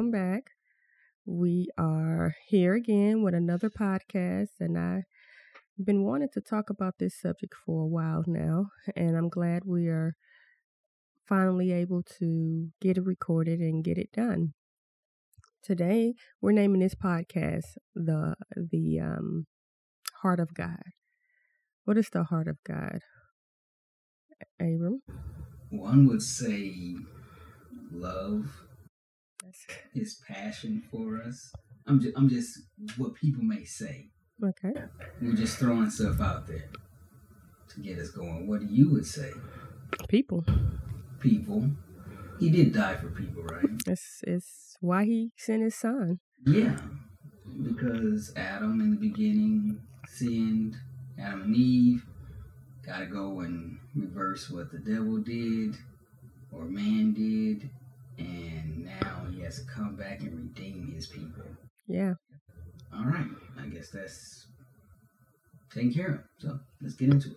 welcome back. We are here again with another podcast, and I've been wanting to talk about this subject for a while now, and I'm glad we are finally able to get it recorded and get it done. Today, we're naming this podcast the the um, Heart of God. What is the heart of God, Abram? One would say love, his passion for us. I'm just, I'm just what people may say. Okay. We're just throwing stuff out there to get us going. What do you would say? People. People. He did die for people, right? It's it's why he sent his son. Yeah. Because Adam in the beginning sinned, Adam and Eve gotta go and reverse what the devil did or man did, and now he has to come back and redeem his people. Yeah. All right, I guess that's taken care of. So let's get into it.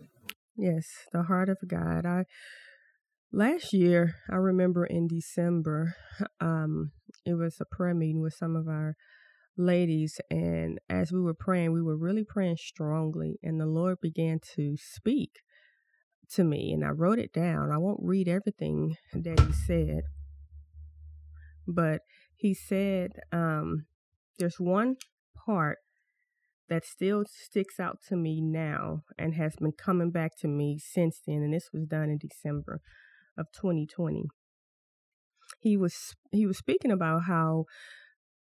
Yes, the heart of God. I last year I remember in December, um, it was a prayer meeting with some of our ladies, and as we were praying, we were really praying strongly, and the Lord began to speak to me, and I wrote it down. I won't read everything that He said, but He said, um, "There's one part." That still sticks out to me now and has been coming back to me since then. And this was done in December of 2020. He was he was speaking about how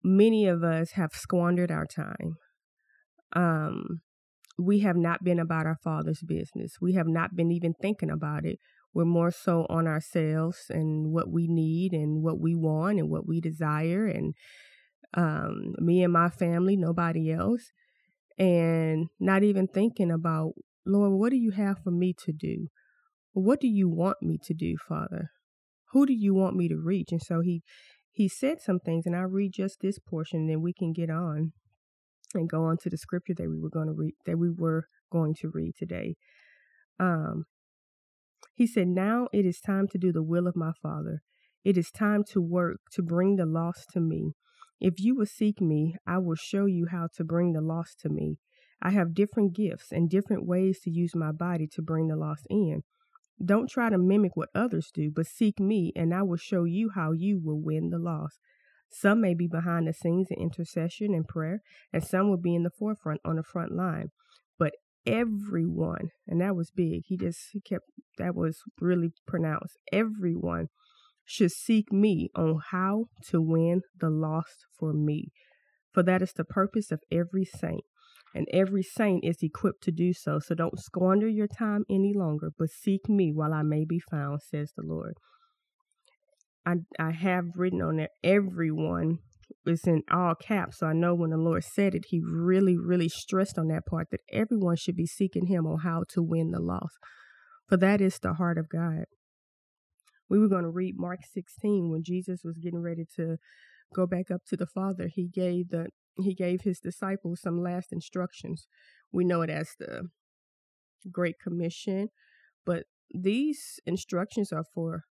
many of us have squandered our time. Um, we have not been about our Father's business. We have not been even thinking about it. We're more so on ourselves and what we need and what we want and what we desire, and um, me and my family, nobody else, and not even thinking about, Lord, what do you have for me to do? What do you want me to do, Father? Who do you want me to reach? And so he he said some things, and I'll read just this portion, and then we can get on and go on to the scripture that we were going to read that we were going to read today. Um, he said, "Now it is time to do the will of my Father. It is time to work to bring the lost to me. If you will seek me, I will show you how to bring the lost to me. I have different gifts and different ways to use my body to bring the lost in." Don't try to mimic what others do, but seek me, and I will show you how you will win the lost. Some may be behind the scenes in intercession and prayer, and some will be in the forefront on the front line. Everyone, and that was big, he just he kept that was really pronounced. Everyone should seek me on how to win the lost for me. For that is the purpose of every saint and every saint is equipped to do so. So don't squander your time any longer, but seek me while I may be found, says the Lord. I, I have written on there, everyone is in all caps. So I know when the Lord said it, He really, really stressed on that part that everyone should be seeking Him on how to win the lost. For that is the heart of God. We were going to read Mark 16 when Jesus was getting ready to go back up to the Father. He gave the he gave his disciples some last instructions. We know it as the Great Commission, but these instructions are for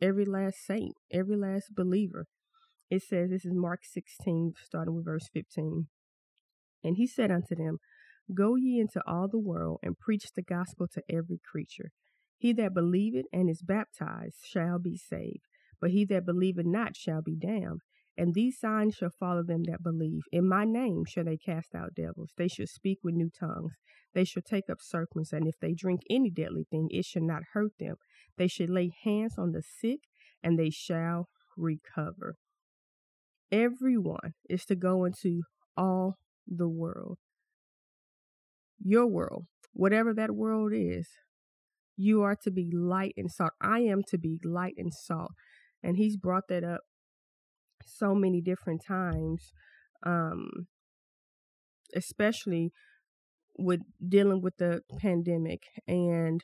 every last saint, every last believer. It says, this is Mark 16, starting with verse 15. And he said unto them, Go ye into all the world and preach the gospel to every creature. He that believeth and is baptized shall be saved, but he that believeth not shall be damned. And these signs shall follow them that believe. In my name shall they cast out devils. They shall speak with new tongues. They shall take up serpents, and if they drink any deadly thing, it shall not hurt them. They shall lay hands on the sick, and they shall recover. Everyone is to go into all the world. Your world, whatever that world is, you are to be light and salt. I am to be light and salt. And he's brought that up so many different times, um, especially with dealing with the pandemic and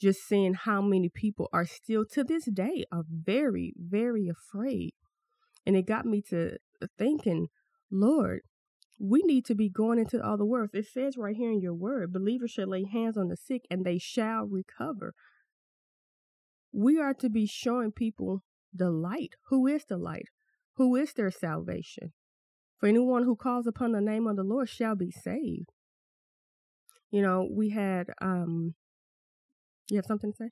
just seeing how many people are still to this day are very, very afraid. And it got me to thinking, Lord, we need to be going into all the world. It says right here in your word, believers shall lay hands on the sick and they shall recover. We are to be showing people the light. Who is the light? who is their salvation. For anyone who calls upon the name of the Lord shall be saved. You know, we had um you have something to say?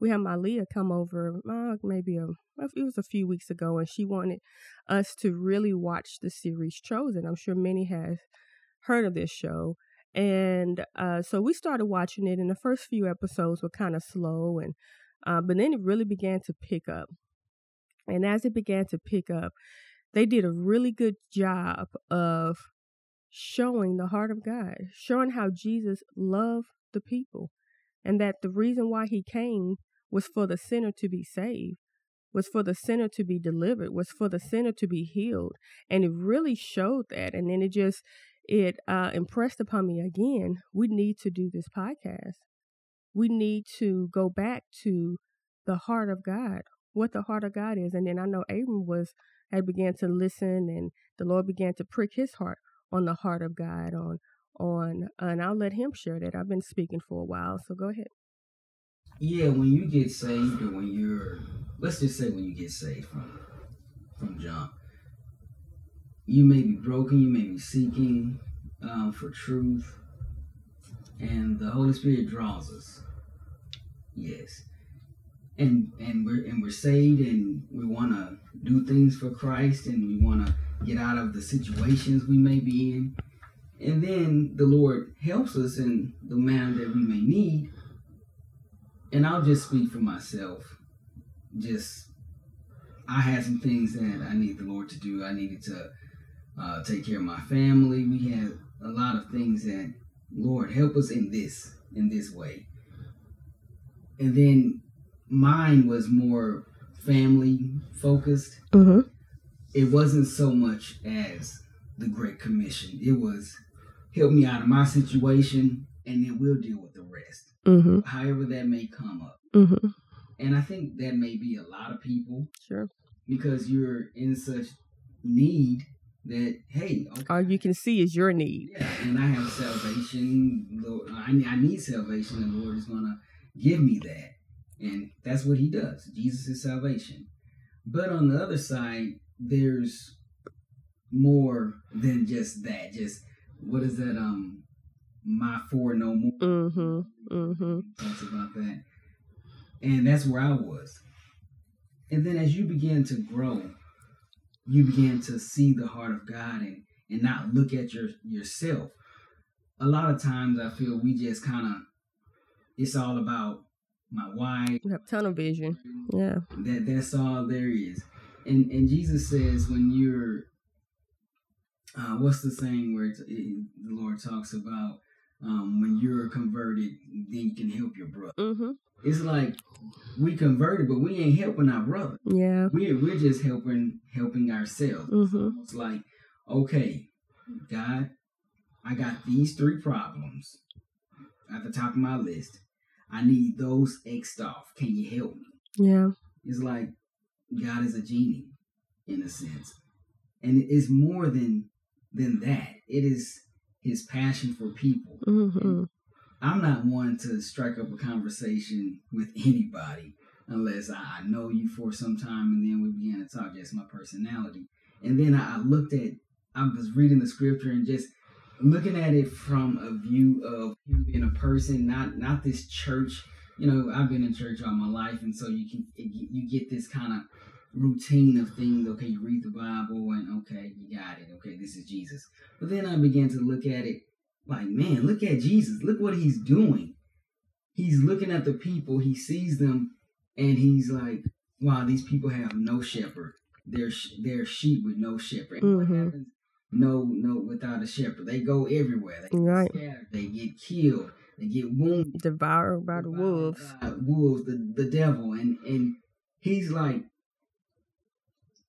We had Malia come over uh, maybe a it was a few weeks ago and she wanted us to really watch the series Chosen. I'm sure many have heard of this show. And uh, so we started watching it, and the first few episodes were kind of slow, and uh, but then it really began to pick up. And as it began to pick up, they did a really good job of showing the heart of God, showing how Jesus loved the people, and that the reason why he came was for the sinner to be saved, was for the sinner to be delivered, was for the sinner to be healed. And it really showed that. And then it just, it uh, impressed upon me again we need to do this podcast. We need to go back to the heart of God, what the heart of God is. And then I know Abram was had began to listen, and the Lord began to prick his heart on the heart of God. On on, and I'll let him share that. I've been speaking for a while, so go ahead. Yeah, when you get saved, or when you're, let's just say when you get saved from from jump, you may be broken, you may be seeking um, for truth, and the Holy Spirit draws us. Yes, and and we're and we're saved, and we want to do things for Christ, and we want to get out of the situations we may be in, and then the Lord helps us in the manner that we may need. And I'll just speak for myself. Just I had some things that I need the Lord to do. I needed to uh, take care of my family. We had a lot of things that, Lord, help us in this, in this way. And then mine was more family focused. Mm-hmm. It wasn't so much as the Great Commission. It was help me out of my situation, and then we'll deal with the rest. Mm-hmm. However, that may come up. Mm-hmm. And I think that may be a lot of people. Sure. Because you're in such need that hey, okay, all you can see is your need. Yeah, and I have salvation. Lord, I, I need salvation, and the Lord is gonna give me that, and that's what He does. Jesus is salvation. But on the other side, there's more than just that. Just what is that? Um, my for no more. Mm-hmm. Mm-hmm. Talks about that, and that's where I was. And then as you begin to grow you begin to see the heart of God and, and not look at your yourself. A lot of times I feel we just kind of it's all about my wife. You have tunnel vision. Yeah. That that's all there is. And and Jesus says when you're uh, what's the saying where it, the Lord talks about um, when you're converted, then you can help your brother. Mm-hmm. It's like we converted, but we ain't helping our brother. Yeah, we're we're just helping helping ourselves. Mm-hmm. It's like, okay, God, I got these three problems at the top of my list. I need those xed off. Can you help me? Yeah, it's like God is a genie in a sense, and it's more than than that. It is His passion for people. Mm-hmm. I'm not one to strike up a conversation with anybody unless I know you for some time and then we begin to talk. Just my personality. And then I looked at, I was reading the scripture and just looking at it from a view of him being a person, not not this church. You know, I've been in church all my life, and so you can you get this kind of routine of things. Okay, you read the Bible, and okay, you got it. Okay, this is Jesus. But then I began to look at it like, man, look at Jesus. Look what he's doing. He's looking at the people, he sees them, and he's like, wow, these people have no shepherd. They're, they're sheep with no shepherd. Mm-hmm. What happens? No, no, without a shepherd. They go everywhere. They right. Scattered. They get killed. They get wounded. Devoured by the wolves. By wolves, the, the devil. And, and he's like,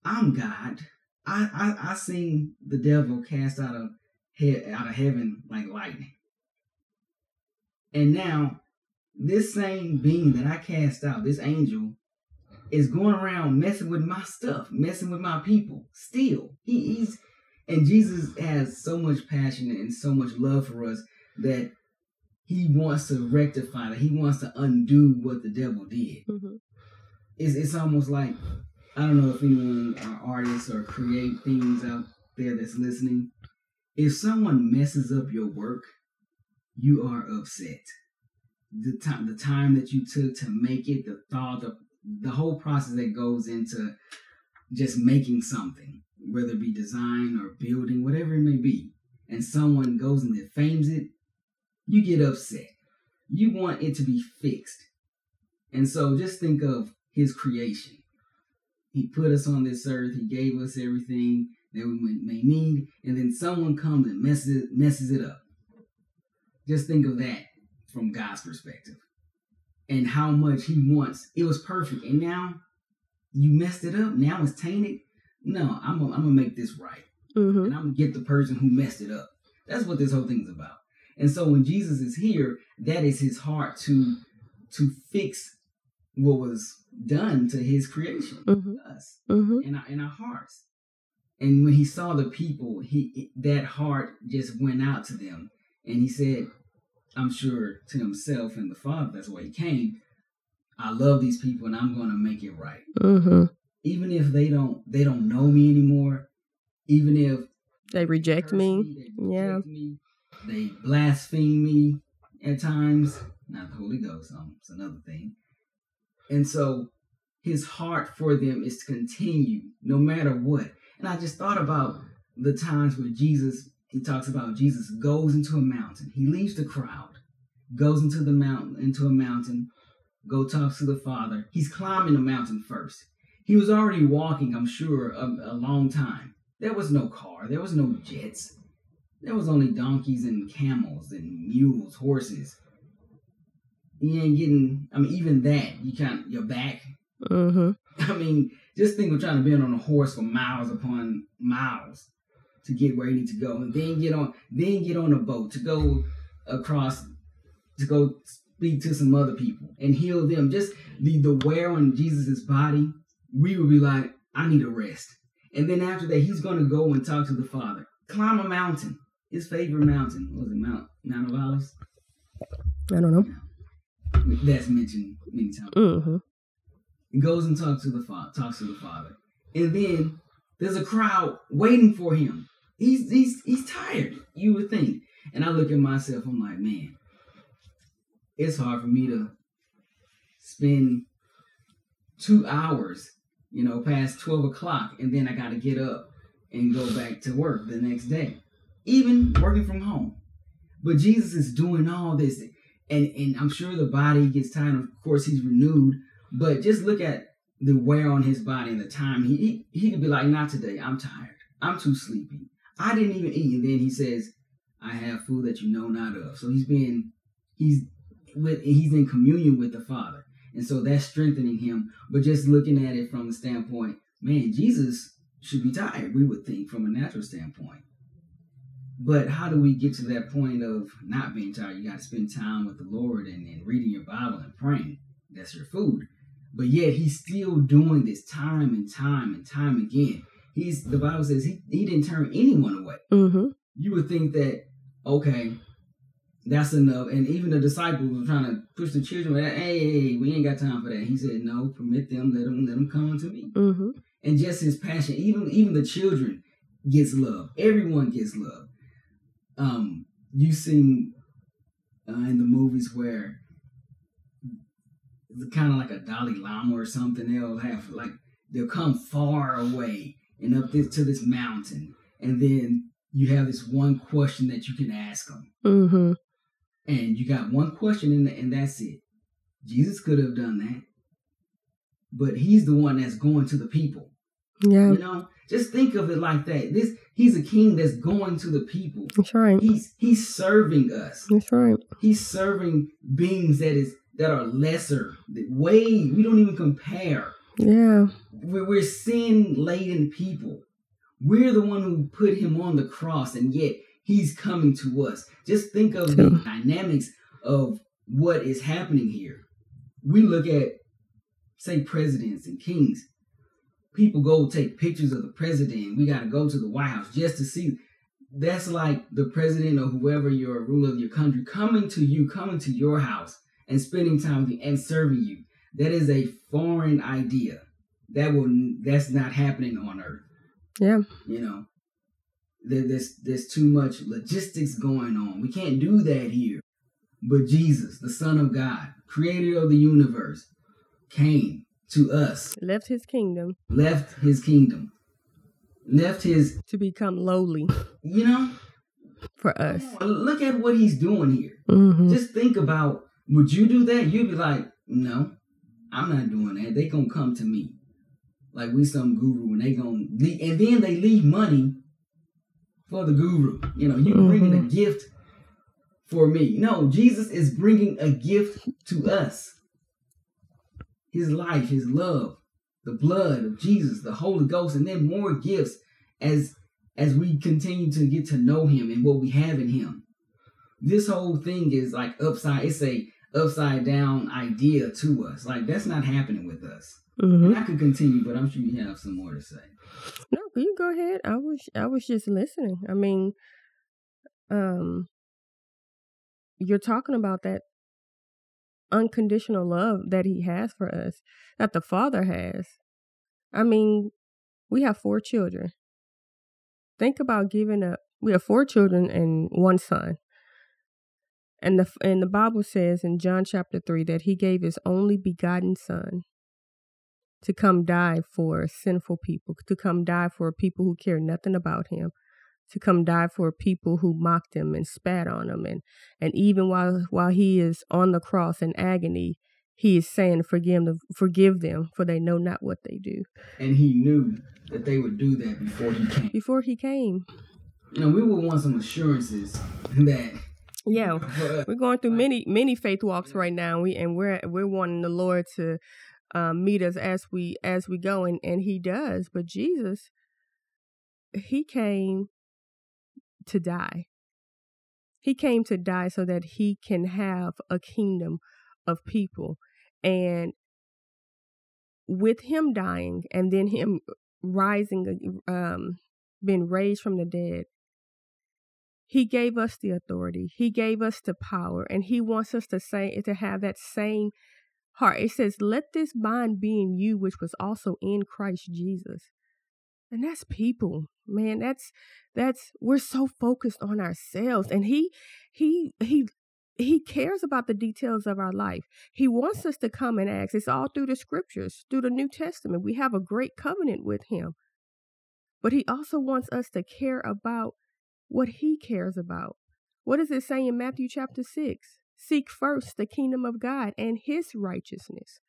I'm God. I, I, I seen the devil cast out of out of heaven like lightning. And now, this same being that I cast out, this angel, is going around messing with my stuff, messing with my people. Still, he, he's and Jesus has so much passion and so much love for us that he wants to rectify that. He wants to undo what the devil did. Mm-hmm. It's it's almost like I don't know if anyone are artists or create things out there that's listening. If someone messes up your work, you are upset. The time the time that you took to make it, the thought, the the whole process that goes into just making something, whether it be design or building, whatever it may be, and someone goes and defames it, you get upset. You want it to be fixed. And so just think of his creation. He put us on this earth, he gave us everything that we may need, and then someone comes and messes it, messes it up. Just think of that from God's perspective and how much he wants. It was perfect, and now you messed it up. Now it's tainted. No, I'm gonna, I'm gonna make this right, Mm-hmm. and I'm gonna get the person who messed it up. That's what this whole thing's about. And so when Jesus is here, that is his heart to to fix what was done to his creation, Mhm. us, Mm-hmm. in our, in our hearts. And when he saw the people, he that heart just went out to them, and he said, "I'm sure to himself and the Father, that's why he came. I love these people, and I'm going to make it right, Mm-hmm. even if they don't they don't know me anymore, even if They reject me. they Yeah. me, they blaspheme me at times. Not the Holy Ghost, um, it's another thing. And so his heart for them is to continue no matter what. And I just thought about the times where Jesus, he talks about Jesus goes into a mountain. He leaves the crowd, goes into the mountain, into a mountain, go talks to the Father. He's climbing the mountain first. He was already walking, I'm sure, a, a long time. There was no car, there was no jets. There was only donkeys and camels and mules, horses. You ain't getting, I mean, even that, you can't, your back. Mm-hmm. I mean, just think of trying to be on a horse for miles upon miles to get where you need to go, and then get on, then get on a boat to go across, to go speak to some other people and heal them. Just the the wear on Jesus's body, we would be like, I need a rest. And then after that, he's going to go and talk to the Father, climb a mountain, his favorite mountain. What was it Mount Mount of Olives? I don't know. That's mentioned many times. Mm-hmm. He goes and talks to the father, talks to the father, and then there's a crowd waiting for him. He's he's he's tired. You would think, and I look at myself. I'm like, man, it's hard for me to spend two hours, you know, past twelve o'clock, and then I got to get up and go back to work the next day, even working from home. But Jesus is doing all this, and and I'm sure the body gets tired. Of course, he's renewed but just look at the wear on his body and the time. He, he he could be like, not today. I'm tired. I'm too sleepy. I didn't even eat. And then he says, I have food that you know not of. So he's being he's with he's in communion with the Father. And so that's strengthening him. But just looking at it from the standpoint, man, Jesus should be tired, we would think, from a natural standpoint. But how do we get to that point of not being tired? You got to spend time with the Lord and, and reading your Bible and praying. That's your food. But yet he's still doing this time and time and time again. He's the Bible says he, he didn't turn anyone away. Mm-hmm. You would think that, okay, that's enough. And even the disciples were trying to push the children, hey, hey, hey, we ain't got time for that. He said, No, permit them, let them let them come unto me. Mm-hmm. And just his passion, even even the children gets love. Everyone gets love. Um, you seen uh, in the movies where it's kind of like a Dalai Lama or something. They'll have like they'll come far away and up this to this mountain, and then you have this one question that you can ask them, Mm-hmm. and you got one question, and, and that's it. Jesus could have done that, but he's the one that's going to the people. Yeah, You know, just think of it like that. This he's a king that's going to the people. that's right. He's he's serving us. That's right. He's serving beings that is that are lesser. Way we don't even compare. Yeah. We're, we're sin laden people. We're the one who put him on the cross, and yet he's coming to us. Just think of the dynamics of what is happening here. We look at, say, presidents and kings. People go take pictures of the president. We got to go to the White House just to see. That's like the president or whoever your ruler of your country coming to you, coming to your house and spending time with you and serving you. That is a foreign idea. that will that's not happening on earth. Yeah. You know, there, there's there's too much logistics going on. We can't do that here. But Jesus, the Son of God, creator of the universe, came to us, left his kingdom, left his kingdom, left his to become lowly. You know, for us. Look at what he's doing here. Mm-hmm. Just think about would you do that? You'd be like, no, I'm not doing that. They gonna come to me like we some guru, and they gonna leave, and then they leave money for the guru. You know, you mm-hmm. bringing a gift for me. No, Jesus is bringing a gift to us. His life, his love, the blood of Jesus, the Holy Ghost, and then more gifts as as we continue to get to know him and what we have in him. This whole thing is like upside, it's a upside down idea to us. Like that's not happening with us. Mm-hmm. I could continue, but I'm sure you have some more to say. No, you go ahead. I was I was just listening. I mean, um, you're talking about that unconditional love that he has for us, that the Father has. I mean, we have four children. Think about giving up. We have four children and one son. And the and the Bible says in John chapter 3 that he gave his only begotten son to come die for sinful people, to come die for people who care nothing about him, to come die for people who mocked him and spat on him and and even while while he is on the cross in agony, he is saying forgive them forgive them for they know not what they do. And he knew that they would do that before he came. Before he came. You know, we would want some assurances that yeah, we're going through many many faith walks right now. We and we're we're wanting the Lord to um, meet us as we as we go, and and He does. But Jesus, He came to die. He came to die so that He can have a kingdom of people, and with Him dying, and then Him rising, um, being raised from the dead, he gave us the authority. He gave us the power, and he wants us to say to have that same heart. It says, "Let this mind be in you, which was also in Christ Jesus." And that's people, man. That's that's we're so focused on ourselves, and he he he he cares about the details of our life. He wants us to come and ask. It's all through the scriptures, through the New Testament. We have a great covenant with him. But he also wants us to care about what he cares about. What does it say in Matthew chapter 6? Seek first the kingdom of God and his righteousness.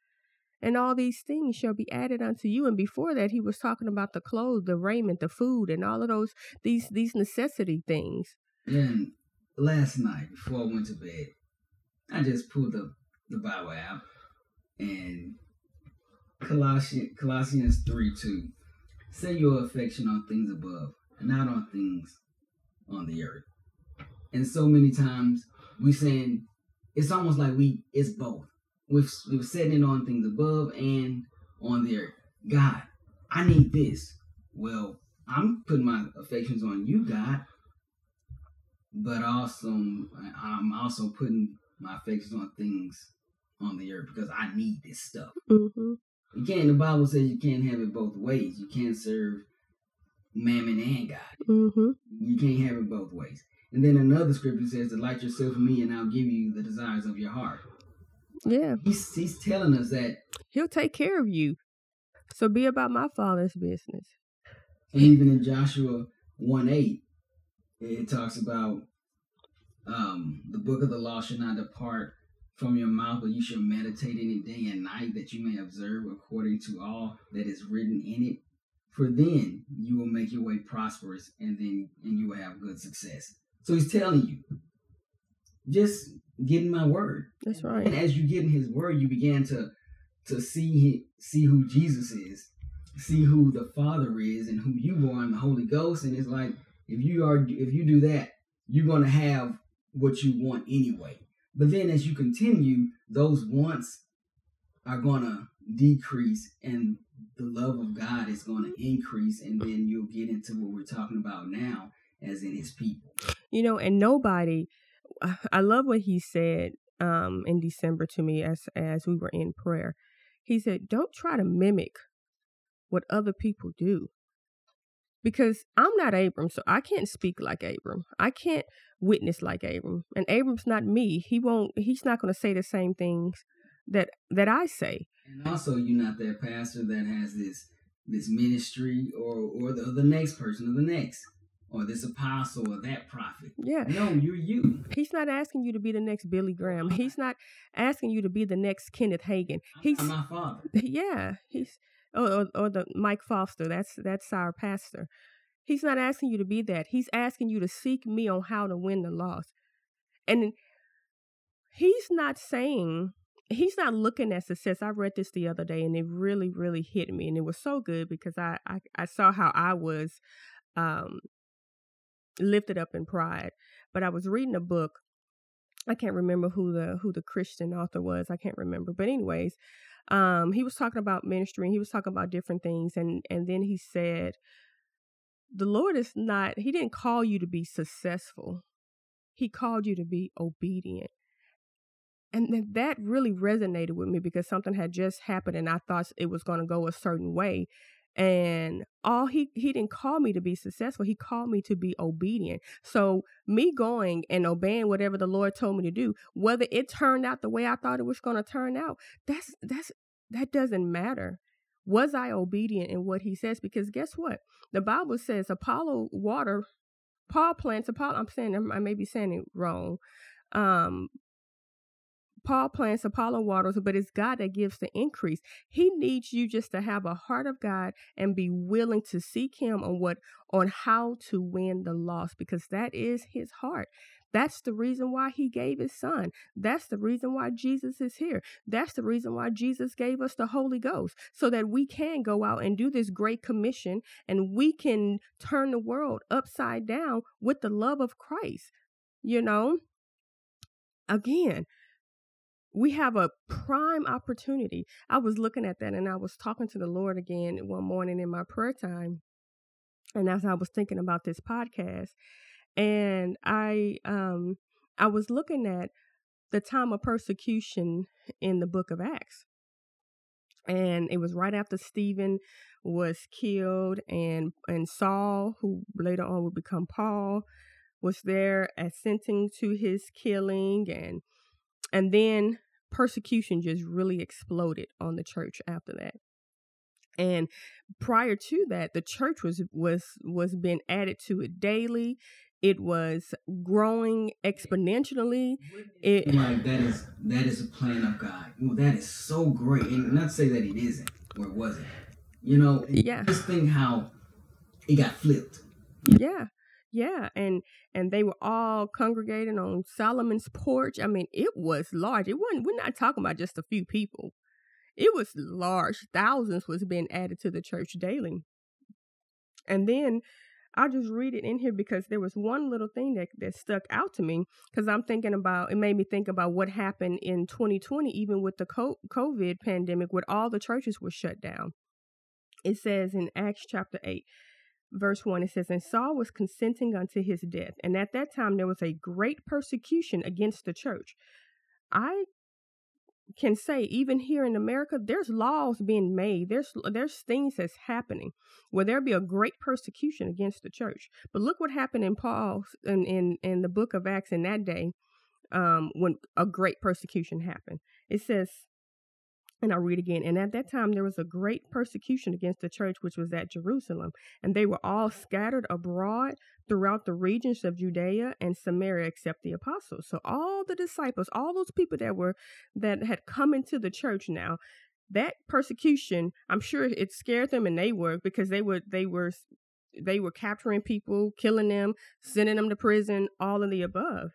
And all these things shall be added unto you. And before that, he was talking about the clothes, the raiment, the food, and all of those these these necessity things. And last night before I went to bed, I just pulled the the Bible app and Colossians Colossians three two. Set your affection on things above, not on things on the earth. And so many times we saying it's almost like we it's both. We've we're setting on things above and on the earth. God, I need this. Well, I'm putting my affections on you, God. But also I'm also putting my affections on things on the earth because I need this stuff. Mm-hmm. You can't. The Bible says you can't have it both ways. You can't serve mammon and God. Mm-hmm. You can't have it both ways. And then another scripture says, Delight yourself in me, and I'll give you the desires of your heart. Yeah. He's, he's telling us that He'll take care of you. So be about my Father's business. And even in Joshua 1 8, it talks about um, the book of the law should not depart from your mouth, but you shall meditate in it day and night, that you may observe according to all that is written in it for then you will make your way prosperous and then and you will have good success. So he's telling you, just get in my word. That's right. And as you get in his word, you begin to to see see who Jesus is, see who the Father is, and who you are in the Holy Ghost. And it's like if you are if you do that, you're gonna have what you want anyway. But then as you continue, those wants are gonna decrease and the love of God is going to increase, and then you'll get into what we're talking about now, as in His people. You know, and nobody. I love what he said um, in December to me as as we were in prayer. He said, "Don't try to mimic what other people do. Because I'm not Abram, so I can't speak like Abram. I can't witness like Abram. And Abram's not me. He won't he's not going to say the same things that that I say. And also you're not that pastor that has this this ministry or or the, the next person or the next or this apostle or that prophet. Yeah. No, you're you. He's not asking you to be the next Billy Graham. He's not asking you to be the next Kenneth Hagin. He's I'm my father. Yeah, he's or, or, or the Mike Foster. That's that's our pastor. He's not asking you to be that. He's asking you to seek me on how to win the loss. And he's not saying he's not looking at success. I read this the other day and it really, really hit me. And it was so good because I, I, I saw how I was um, lifted up in pride. But I was reading a book. I can't remember who the who the Christian author was. I can't remember. But anyways, um, he was talking about ministry and he was talking about different things and and then he said the Lord is not he didn't call you to be successful. He called you to be obedient. And that really resonated with me because something had just happened and I thought it was going to go a certain way and all he he didn't call me to be successful he called me to be obedient. So me going and obeying whatever the lord told me to do whether it turned out the way i thought it was going to turn out that's that's that doesn't matter. Was i obedient in what he says? Because guess what? The bible says apollo water paul plants apollo i'm saying i may be saying it wrong um Paul plants, Apollo waters, but it's God that gives the increase. He needs you just to have a heart of God and be willing to seek him on what on how to win the loss because that is his heart. That's the reason why he gave his son. That's the reason why Jesus is here. That's the reason why Jesus gave us the Holy Ghost so that we can go out and do this great commission and we can turn the world upside down with the love of Christ. You know, again, we have a prime opportunity. I was looking at that and I was talking to the Lord again one morning in my prayer time. And as I was thinking about this podcast, and I um I was looking at the time of persecution in the book of Acts. And it was right after Stephen was killed and and Saul, who later on would become Paul, was there assenting to his killing and and then persecution just really exploded on the church after that. And prior to that the church was was was being added to it daily. It was growing exponentially. It like that is that is a plan of god. Well that is so great. And not to say that it isn't or it wasn't. You know yeah. just think how it got flipped. Yeah yeah, and and they were all congregating on Solomon's porch. I mean, it was large. It wasn't. We're not talking about just a few people. It was large. Thousands was being added to the church daily. And then I'll just read it in here because there was one little thing that, that stuck out to me because I'm thinking about it made me think about what happened in 2020, even with the COVID pandemic, where all the churches were shut down. It says in Acts chapter 8 verse 1, it says, And Saul was consenting unto his death, and at that time there was a great persecution against the church. I can say even here in America, there's laws being made. There's there's things that's happening where there'll be a great persecution against the church. But look what happened in Paul's in in, in the book of Acts in that day, um, when a great persecution happened. It says, and I'll read again. And at that time, there was a great persecution against the church which was at Jerusalem, and they were all scattered abroad throughout the regions of Judea and Samaria, except the apostles. So all the disciples, all those people that were that had come into the church now, that persecution, I'm sure it scared them, and they were because they were they were they were capturing people, killing them, sending them to prison, all of the above.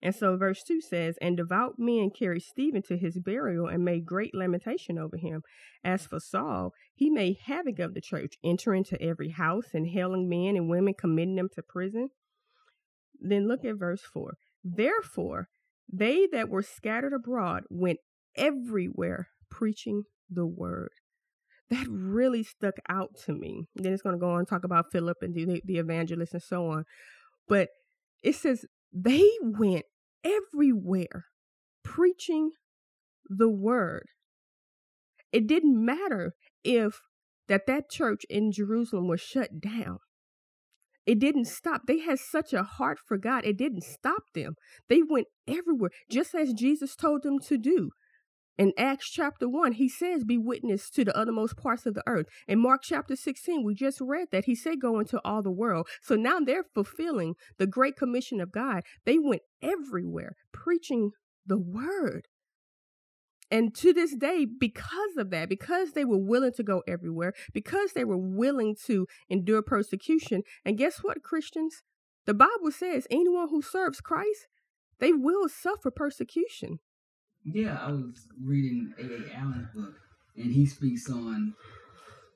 And so verse 2 says, And devout men carried Stephen to his burial and made great lamentation over him. As for Saul, he made havoc of the church, entering into every house and hailing men and women, committing them to prison. Then look at verse 4. Therefore, they that were scattered abroad went everywhere preaching the word. That really stuck out to me. Then it's going to go on and talk about Philip and the, the evangelist and so on. But it says they went everywhere preaching the word. It didn't matter if that that church in Jerusalem was shut down. It didn't stop. They had such a heart for God. It didn't stop them. They went everywhere, just as Jesus told them to do. In Acts chapter 1, he says, Be witness to the uttermost parts of the earth. In Mark chapter 16, we just read that he said, Go into all the world. So now they're fulfilling the great commission of God. They went everywhere preaching the word. And to this day, because of that, because they were willing to go everywhere, because they were willing to endure persecution, and guess what, Christians? The Bible says anyone who serves Christ, they will suffer persecution. Yeah, I was reading A.A. Allen's book, and he speaks on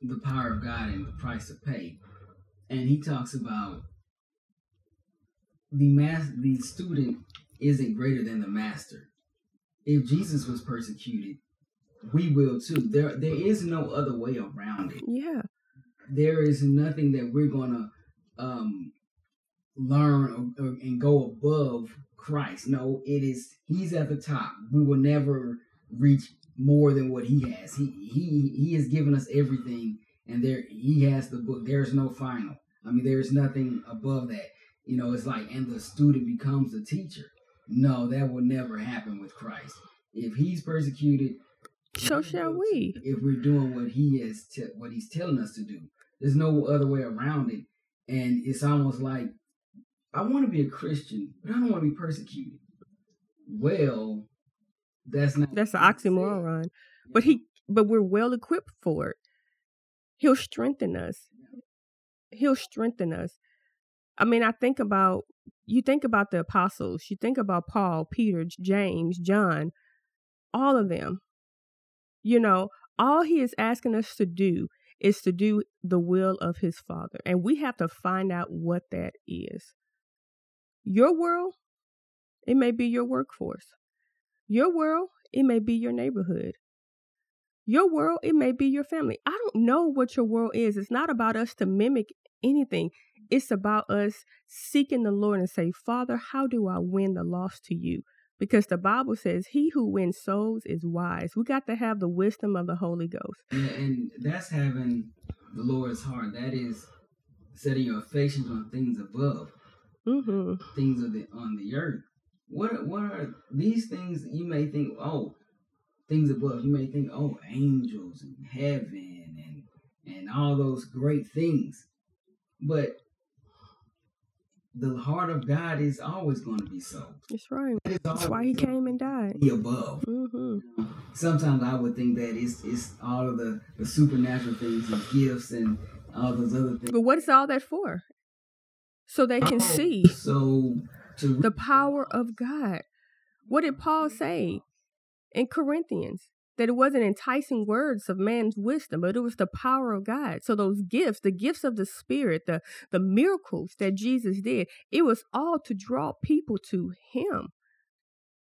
the power of God and the price of pay. And he talks about the mass the student isn't greater than the master. If Jesus was persecuted, we will too. There there is no other way around it. Yeah. There is nothing that we're gonna um learn or, or, and go above Christ. No, it is He's at the top. We will never reach more than what He has. He He He has given us everything, and there He has the book. There's no final. I mean, there's nothing above that. You know, it's like, and the student becomes the teacher. No, that will never happen with Christ. If He's persecuted, so shall we. If we're doing what He is, te- what He's telling us to do, there's no other way around it. And it's almost like I want to be a Christian, but I don't want to be persecuted. Well, that's not. That's an oxymoron. But he, but we're well equipped for it. He'll strengthen us. He'll strengthen us. I mean, I think about you think about the apostles. You think about Paul, Peter, James, John, all of them. You know, all he is asking us to do is to do the will of his Father, and we have to find out what that is. Your world, it may be your workforce. Your world, it may be your neighborhood. Your world, it may be your family. I don't know what your world is. It's not about us to mimic anything. It's about us seeking the Lord and say, Father, how do I win the lost to you? Because the Bible says, He who wins souls is wise. We got to have the wisdom of the Holy Ghost. Yeah, and that's having the Lord's heart. That is setting your affections on things above mm-hmm. things of the on the earth. What what are these things? You may think, oh, things above. You may think, oh, angels and heaven and and all those great things, but the heart of God is always going to be so. That's right. That's why He came and died. Be above. Mm-hmm. Sometimes I would think that it's it's all of the the supernatural things and gifts and all those other things. But what is all that for? So they can oh, see so to... the power of God. What did Paul say in Corinthians? That it wasn't enticing words of man's wisdom, but it was the power of God. So those gifts, the gifts of the Spirit, the the miracles that Jesus did, it was all to draw people to Him,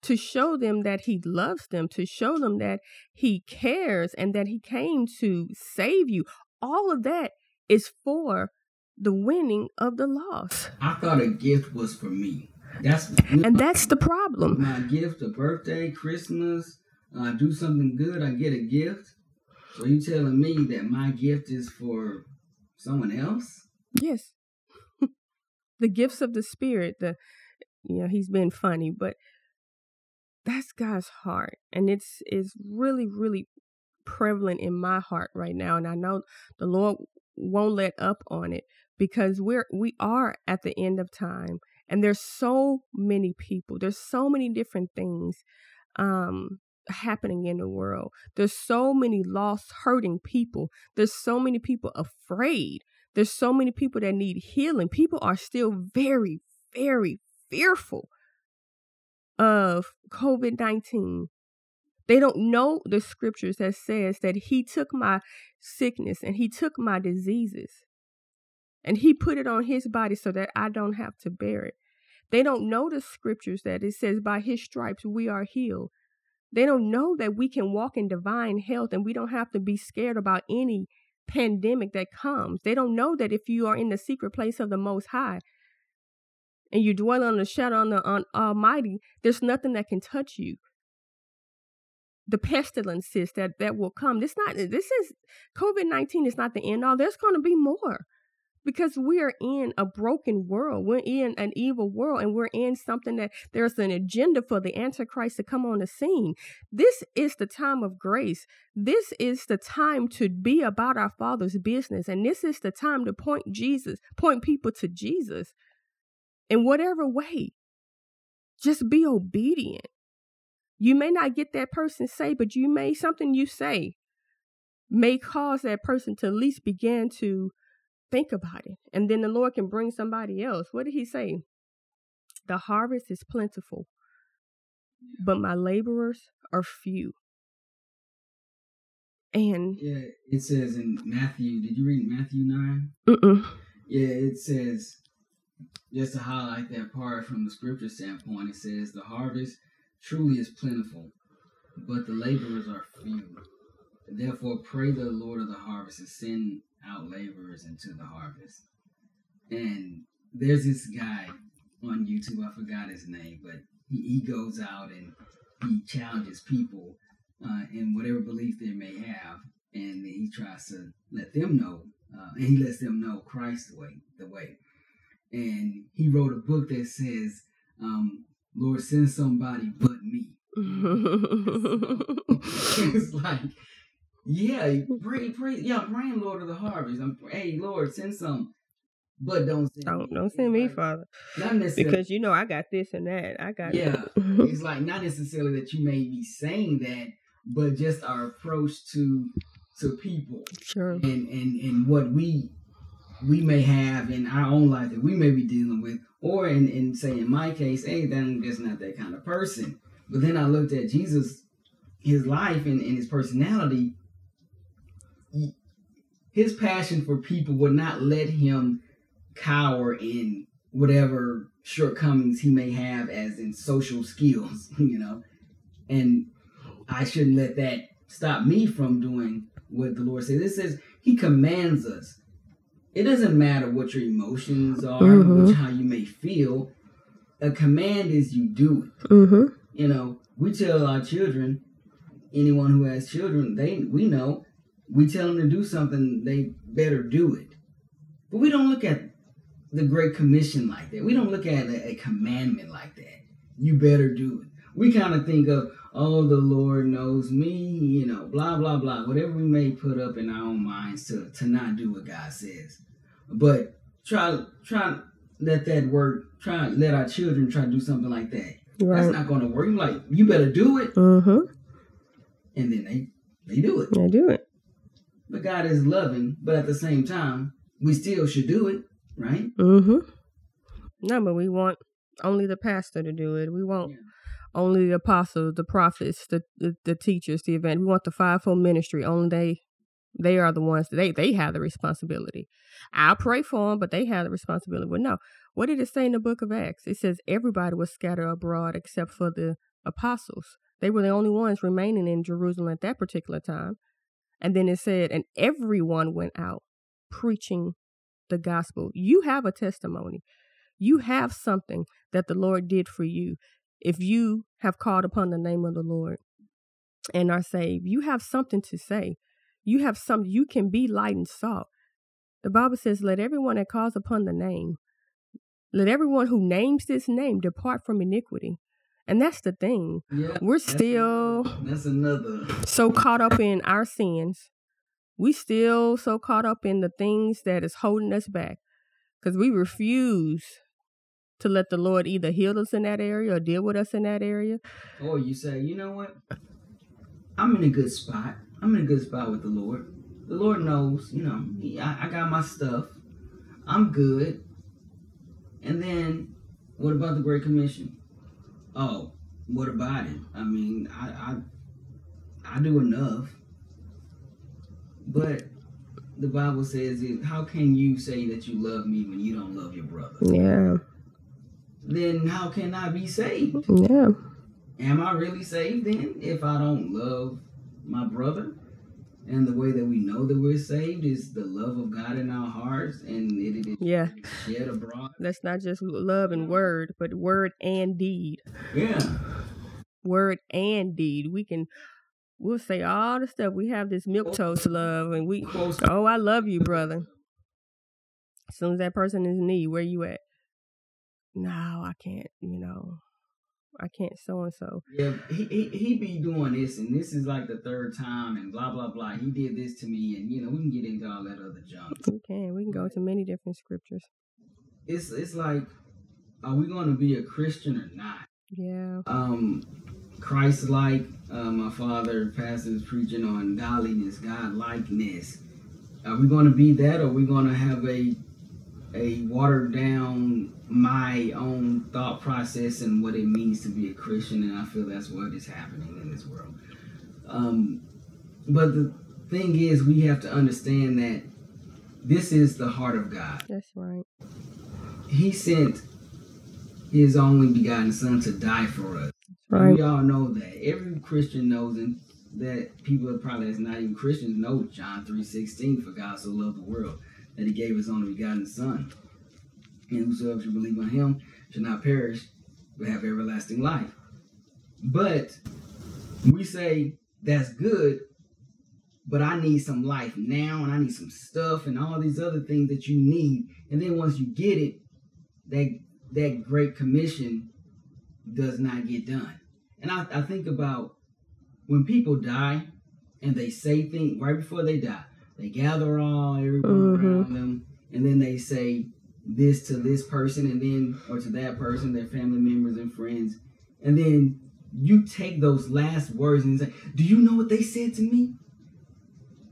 to show them that He loves them, to show them that He cares, and that He came to save you. All of that is for the winning of the loss. I thought a gift was for me. That's and that's the problem. My gift, a birthday, Christmas, I uh, do something good, I get a gift. So you telling me that my gift is for someone else? Yes. the gifts of the spirit, the you know, he's been funny, but that's God's heart. And it's is really, really prevalent in my heart right now. And I know the Lord won't let up on it because we're we are at the end of time and there's so many people there's so many different things um happening in the world. There's so many lost hurting people. There's so many people afraid. There's so many people that need healing. People are still very very fearful of covid-19 they don't know the scriptures that says that he took my sickness and he took my diseases and he put it on his body so that I don't have to bear it. They don't know the scriptures that it says, by his stripes we are healed. They don't know that we can walk in divine health and we don't have to be scared about any pandemic that comes. They don't know that if you are in the secret place of the Most High and you dwell on the shadow on the on Almighty, there's nothing that can touch you. the pestilences that that will come. This not this is COVID nineteen is not the end all. There's going to be more because we are in a broken world. We're in an evil world, and we're in something that there's an agenda for the Antichrist to come on the scene. This is the time of grace. This is the time to be about our Father's business, and this is the time to point Jesus, point people to Jesus in whatever way. Just be obedient. You may not get that person saved, but you may, something you say may cause that person to at least begin to think about it. And then the Lord can bring somebody else. What did he say? The harvest is plentiful, but my laborers are few. And yeah, it says in Matthew, did you read Matthew 9? Mm-mm. Yeah, it says, just to highlight that part from the scripture standpoint, it says, the harvest truly is plentiful, but the laborers are few. Therefore, pray the Lord of the harvest and send out laborers into the harvest. And there's this guy on YouTube, I forgot his name, but he, he goes out and he challenges people uh, in whatever belief they may have, and he tries to let them know, uh, and he lets them know Christ's way, the way. And he wrote a book that says, um, Lord, send somebody but me. it's like, yeah, mm-hmm. pray, pray, yeah, praying, Lord of the harvest. I'm, hey, Lord, send some, but don't send don't me. don't send me, Father. Not necessarily because you know I got this and that. I got yeah. it's like not necessarily that you may be saying that, but just our approach to to people, sure, and and and what we we may have in our own life that we may be dealing with, or in, in say in my case, hey, I'm just not that kind of person. But then I looked at Jesus, his life and, and his personality. His passion for people would not let him cower in whatever shortcomings he may have as in social skills, you know. And I shouldn't let that stop me from doing what the Lord says. It says he commands us it doesn't matter what your emotions are, mm-hmm. which how you may feel. A command is you do it. Mm-hmm. You know, we tell our children, anyone who has children, they we know, we tell them to do something, they better do it. But we don't look at the Great Commission like that. We don't look at a, a commandment like that. You better do it. We kind of think of, oh, the Lord knows me, you know, blah, blah, blah. Whatever we may put up in our own minds to, to not do what God says. But try try let that work. Try let our children try to do something like that. Right. That's not going to work. Like you better do it. Mm-hmm. And then they they do it. They do it. But God is loving, but at the same time, we still should do it, right? Mm-hmm. No, but we want only the pastor to do it. We want yeah. only the apostles, the prophets, the, the, the teachers, the event. We want the fivefold ministry. Only they they are the ones that they they have the responsibility. I'll pray for them, but they have the responsibility. But no, what did it say in the book of Acts? It says everybody was scattered abroad except for the apostles. They were the only ones remaining in Jerusalem at that particular time. And then it said, and everyone went out preaching the gospel. You have a testimony. You have something that the Lord did for you. If you have called upon the name of the Lord and are saved, you have something to say. You have some, you can be light and salt. The Bible says, Let everyone that calls upon the name, let everyone who names this name depart from iniquity. And that's the thing. Yeah, We're still that's another so caught up in our sins. We still so caught up in the things that is holding us back. Because we refuse to let the Lord either heal us in that area or deal with us in that area. Or you say, you know what? I'm in a good spot. I'm in a good spot with the Lord. The Lord knows, you know, I, I got my stuff. I'm good. And then, what about the Great Commission? Oh, what about it? I mean, I, I, I do enough. But the Bible says, how can you say that you love me when you don't love your brother? Yeah. Then how can I be saved? Yeah. Am I really saved then if I don't love my brother. And the way that we know that we're saved is the love of God in our hearts, and it is yeah shed abroad. That's not just love and word, but word and deed. Yeah, word and deed. We can we'll say all the stuff. We have this milk toast love, and we oh, I love you, brother. As soon as that person is in need, where you at? No, I can't. You know, I can't so and so. Yeah, he, he he be doing this, and this is like the third time, and blah blah blah. He did this to me, and you know we can get into all that other junk. We can. We can go to many different scriptures. It's it's like, are we going to be a Christian or not? Yeah. Um, Christ like. Uh, my father, pastor, is preaching on godliness, God likeness. Are we going to be that, or are we going to have a a watered down my own thought process and what it means to be a Christian, and I feel that's what is happening in this world. Um, but the thing is, we have to understand that this is the heart of God. That's right. He sent His only begotten Son to die for us. Right. We all know that. Every Christian knows, and that people that probably that's not even Christians know John three sixteen. For God so loved the world that He gave His only begotten Son and whosoever should believe on him should not perish, but have everlasting life. But we say that's good, but I need some life now, and I need some stuff and all these other things that you need. And then once you get it, that that great commission does not get done. And I, I think about when people die and they say things right before they die, they gather all everyone mm-hmm. around them, and then they say, this to this person and then or to that person, their family members and friends, and then you take those last words and say, "Do you know what they said to me?"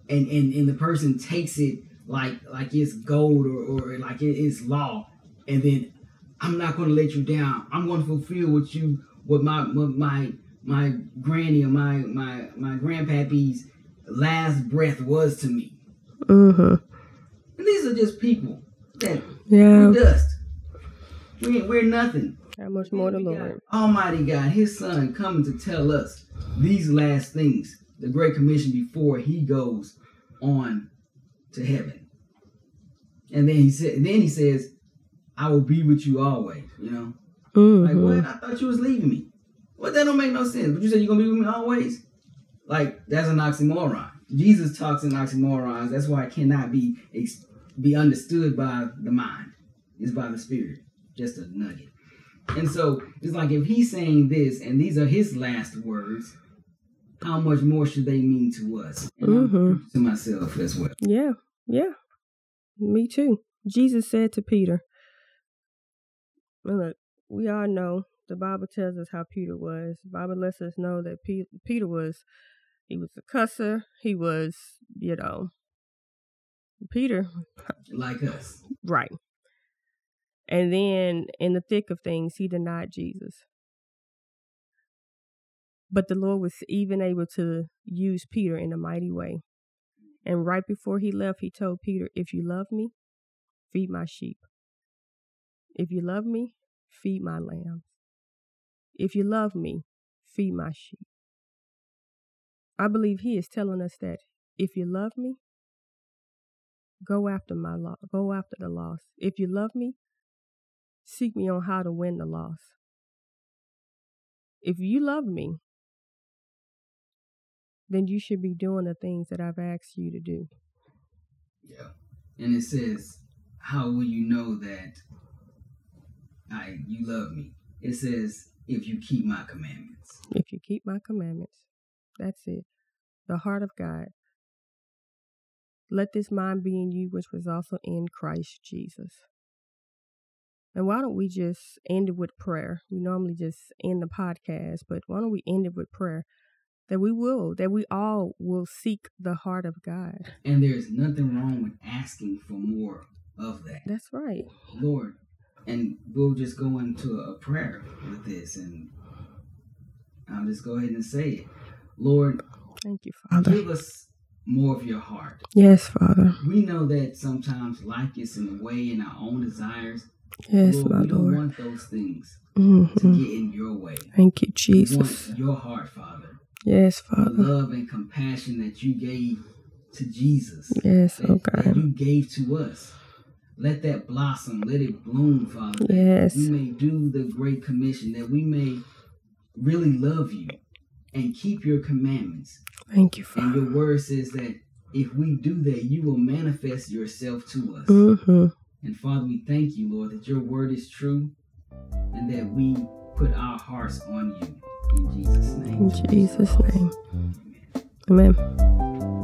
And and and the person takes it like like it's gold or, or like it is law, and then I'm not going to let you down. I'm going to fulfill what you what my what my my granny or my my my grandpappy's last breath was to me. Mm-hmm. And these are just people that yeah. We're dust. We ain't, we're nothing. How much more the Lord? Almighty God, His Son, coming to tell us these last things, the Great Commission before He goes on to heaven. And then He said, then He says, "I will be with you always." You know, mm-hmm. like what? I thought you was leaving me. What? That don't make no sense. But you said you're gonna be with me always. Like that's an oxymoron. Jesus talks in oxymorons. That's why it cannot be be understood by the mind. It's by the spirit. Just a nugget. And so it's like if he's saying this and these are his last words, how much more should they mean to us? Mm-hmm. to myself as well. Yeah, yeah. Me too. Jesus said to Peter, look, we all know the Bible tells us how Peter was. The Bible lets us know that Peter was, he was a cusser. He was, you know, Peter. Like us. Right. And then in the thick of things, he denied Jesus. But the Lord was even able to use Peter in a mighty way. And right before he left, he told Peter, If you love me, feed my sheep. If you love me, feed my lambs. If you love me, feed my sheep. I believe he is telling us that if you love me, Go after my law. Go after the loss. If you love me, seek me on how to win the loss. If you love me, then you should be doing the things that I've asked you to do. Yeah. And it says, How will you know that I you love me? It says, if you keep my commandments. If you keep my commandments. That's it. The heart of God. Let this mind be in you, which was also in Christ Jesus. And why don't we just end it with prayer? We normally just end the podcast, but why don't we end it with prayer? That we will, that we all will seek the heart of God. And there's nothing wrong with asking for more of that. That's right. Lord, and we'll just go into a prayer with this, and I'll just go ahead and say it. Lord, thank you, Father. Give us more of your heart. Yes, Father. We know that sometimes life gets in the way in our own desires. Yes, Lord, my we don't Lord. want those things mm-hmm. to get in your way. Thank you, Jesus. your heart, Father. Yes, Father. The love and compassion that you gave to Jesus. Yes, that, oh God. That you gave to us. Let that blossom, let it bloom, Father. Yes. we may do the great commission, that we may really love you and keep your commandments Thank you, Father. And your word says that if we do that, you will manifest yourself to us. Mm-hmm. And Father, we thank you, Lord, that your word is true and that we put our hearts on you. In Jesus' name. In Jesus' name. Amen.